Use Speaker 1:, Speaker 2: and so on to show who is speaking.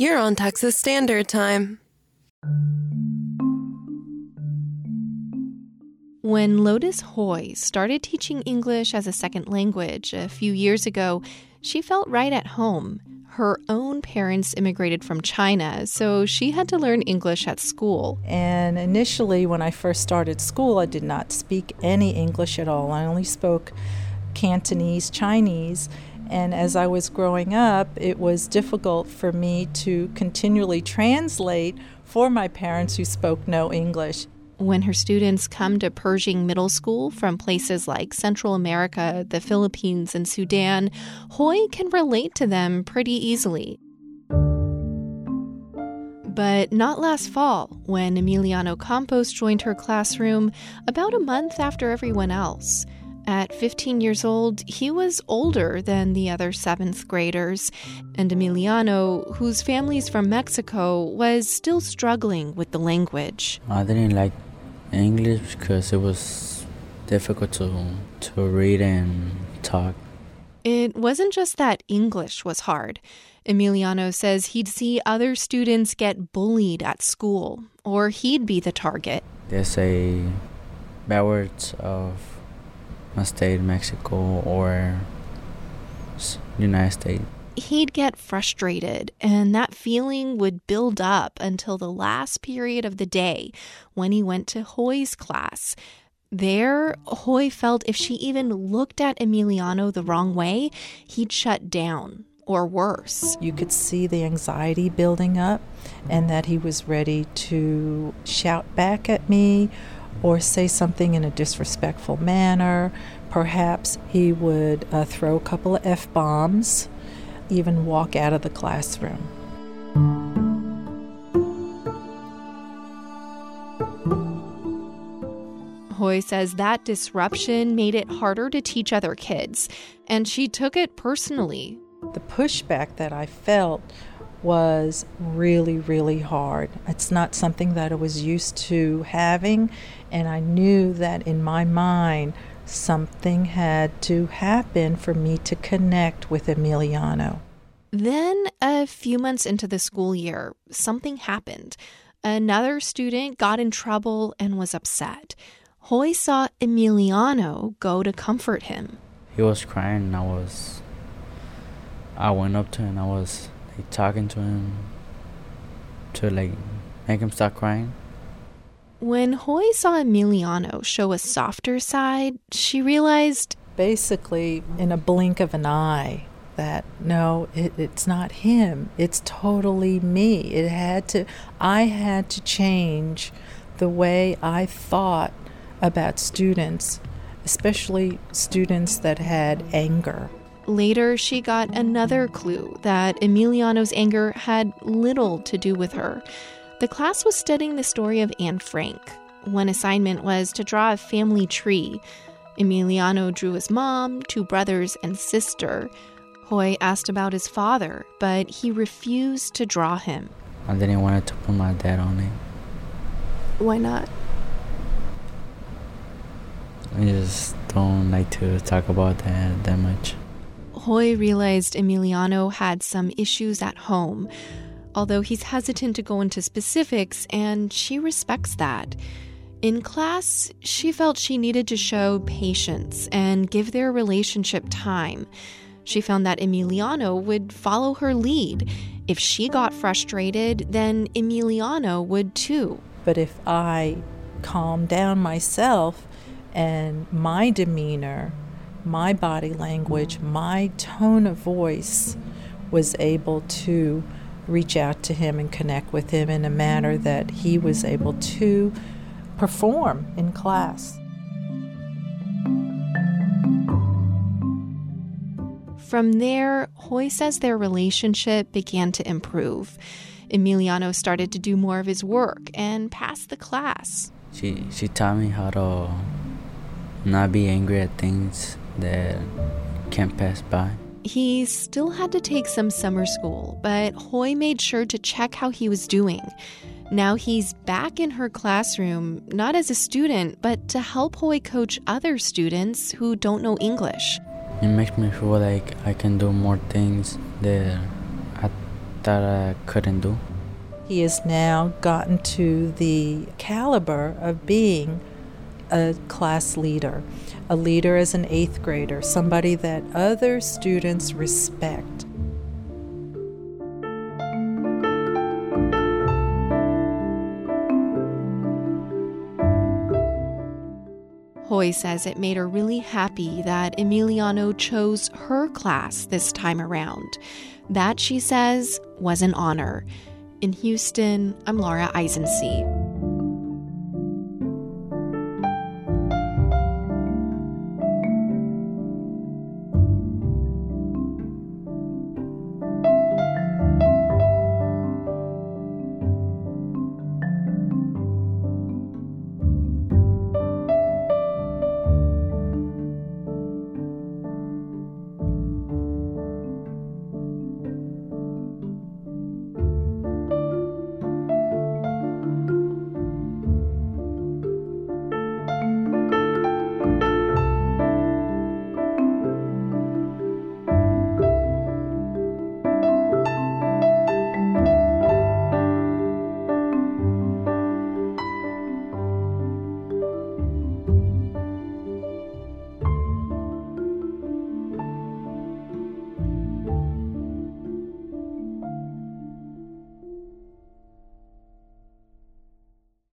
Speaker 1: You're on Texas Standard Time.
Speaker 2: When Lotus Hoey started teaching English as a second language a few years ago, she felt right at home. Her own parents immigrated from China, so she had to learn English at school.
Speaker 3: And initially, when I first started school, I did not speak any English at all. I only spoke Cantonese, Chinese. And as I was growing up, it was difficult for me to continually translate for my parents who spoke no English.
Speaker 2: When her students come to Pershing Middle School from places like Central America, the Philippines, and Sudan, Hoey can relate to them pretty easily. But not last fall, when Emiliano Campos joined her classroom about a month after everyone else. At 15 years old, he was older than the other seventh graders, and Emiliano, whose family's from Mexico, was still struggling with the language.
Speaker 4: I didn't like English because it was difficult to, to read and talk.
Speaker 2: It wasn't just that English was hard. Emiliano says he'd see other students get bullied at school, or he'd be the target.
Speaker 4: They say bad words of my state, Mexico, or United States.
Speaker 2: He'd get frustrated, and that feeling would build up until the last period of the day when he went to Hoey's class. There, Hoey felt if she even looked at Emiliano the wrong way, he'd shut down, or worse.
Speaker 3: You could see the anxiety building up, and that he was ready to shout back at me or say something in a disrespectful manner. Perhaps he would uh, throw a couple of F bombs, even walk out of the classroom.
Speaker 2: Hoey says that disruption made it harder to teach other kids, and she took it personally.
Speaker 3: The pushback that I felt was really, really hard. It's not something that I was used to having, and I knew that in my mind, something had to happen for me to connect with Emiliano.
Speaker 2: Then, a few months into the school year, something happened. Another student got in trouble and was upset. Hoey saw Emiliano go to comfort him.
Speaker 4: He was crying, and I was. I went up to him. And I was like talking to him to like make him stop crying.
Speaker 2: When Hoey saw Emiliano show a softer side, she realized
Speaker 3: basically in a blink of an eye that no, it, it's not him. It's totally me. It had to, I had to change the way I thought about students, especially students that had anger.
Speaker 2: Later, she got another clue that Emiliano's anger had little to do with her. The class was studying the story of Anne Frank. One assignment was to draw a family tree. Emiliano drew his mom, two brothers, and sister. Hoey asked about his father, but he refused to draw him.
Speaker 4: I didn't want to put my dad on it.
Speaker 2: Why not?
Speaker 4: I just don't like to talk about that that much.
Speaker 2: Hoey realized Emiliano had some issues at home, although he's hesitant to go into specifics, and she respects that. In class, she felt she needed to show patience and give their relationship time. She found that Emiliano would follow her lead. If she got frustrated, then Emiliano would too.
Speaker 3: But if I calm down myself and my demeanor, my body language, my tone of voice was able to reach out to him and connect with him in a manner that he was able to perform in class.
Speaker 2: From there, Hoey says their relationship began to improve. Emiliano started to do more of his work and pass the class.
Speaker 4: She she taught me how to not be angry at things that can't pass by.
Speaker 2: He still had to take some summer school, but Hoey made sure to check how he was doing. Now he's back in her classroom, not as a student, but to help Hoey coach other students who don't know English.
Speaker 4: It makes me feel like I can do more things that I thought I couldn't do.
Speaker 3: He has now gotten to the caliber of being a class leader, a leader as an eighth grader, somebody that other students respect.
Speaker 2: Hoey says it made her really happy that Emiliano chose her class this time around. That, she says, was an honor. In Houston, I'm Laura Isensee.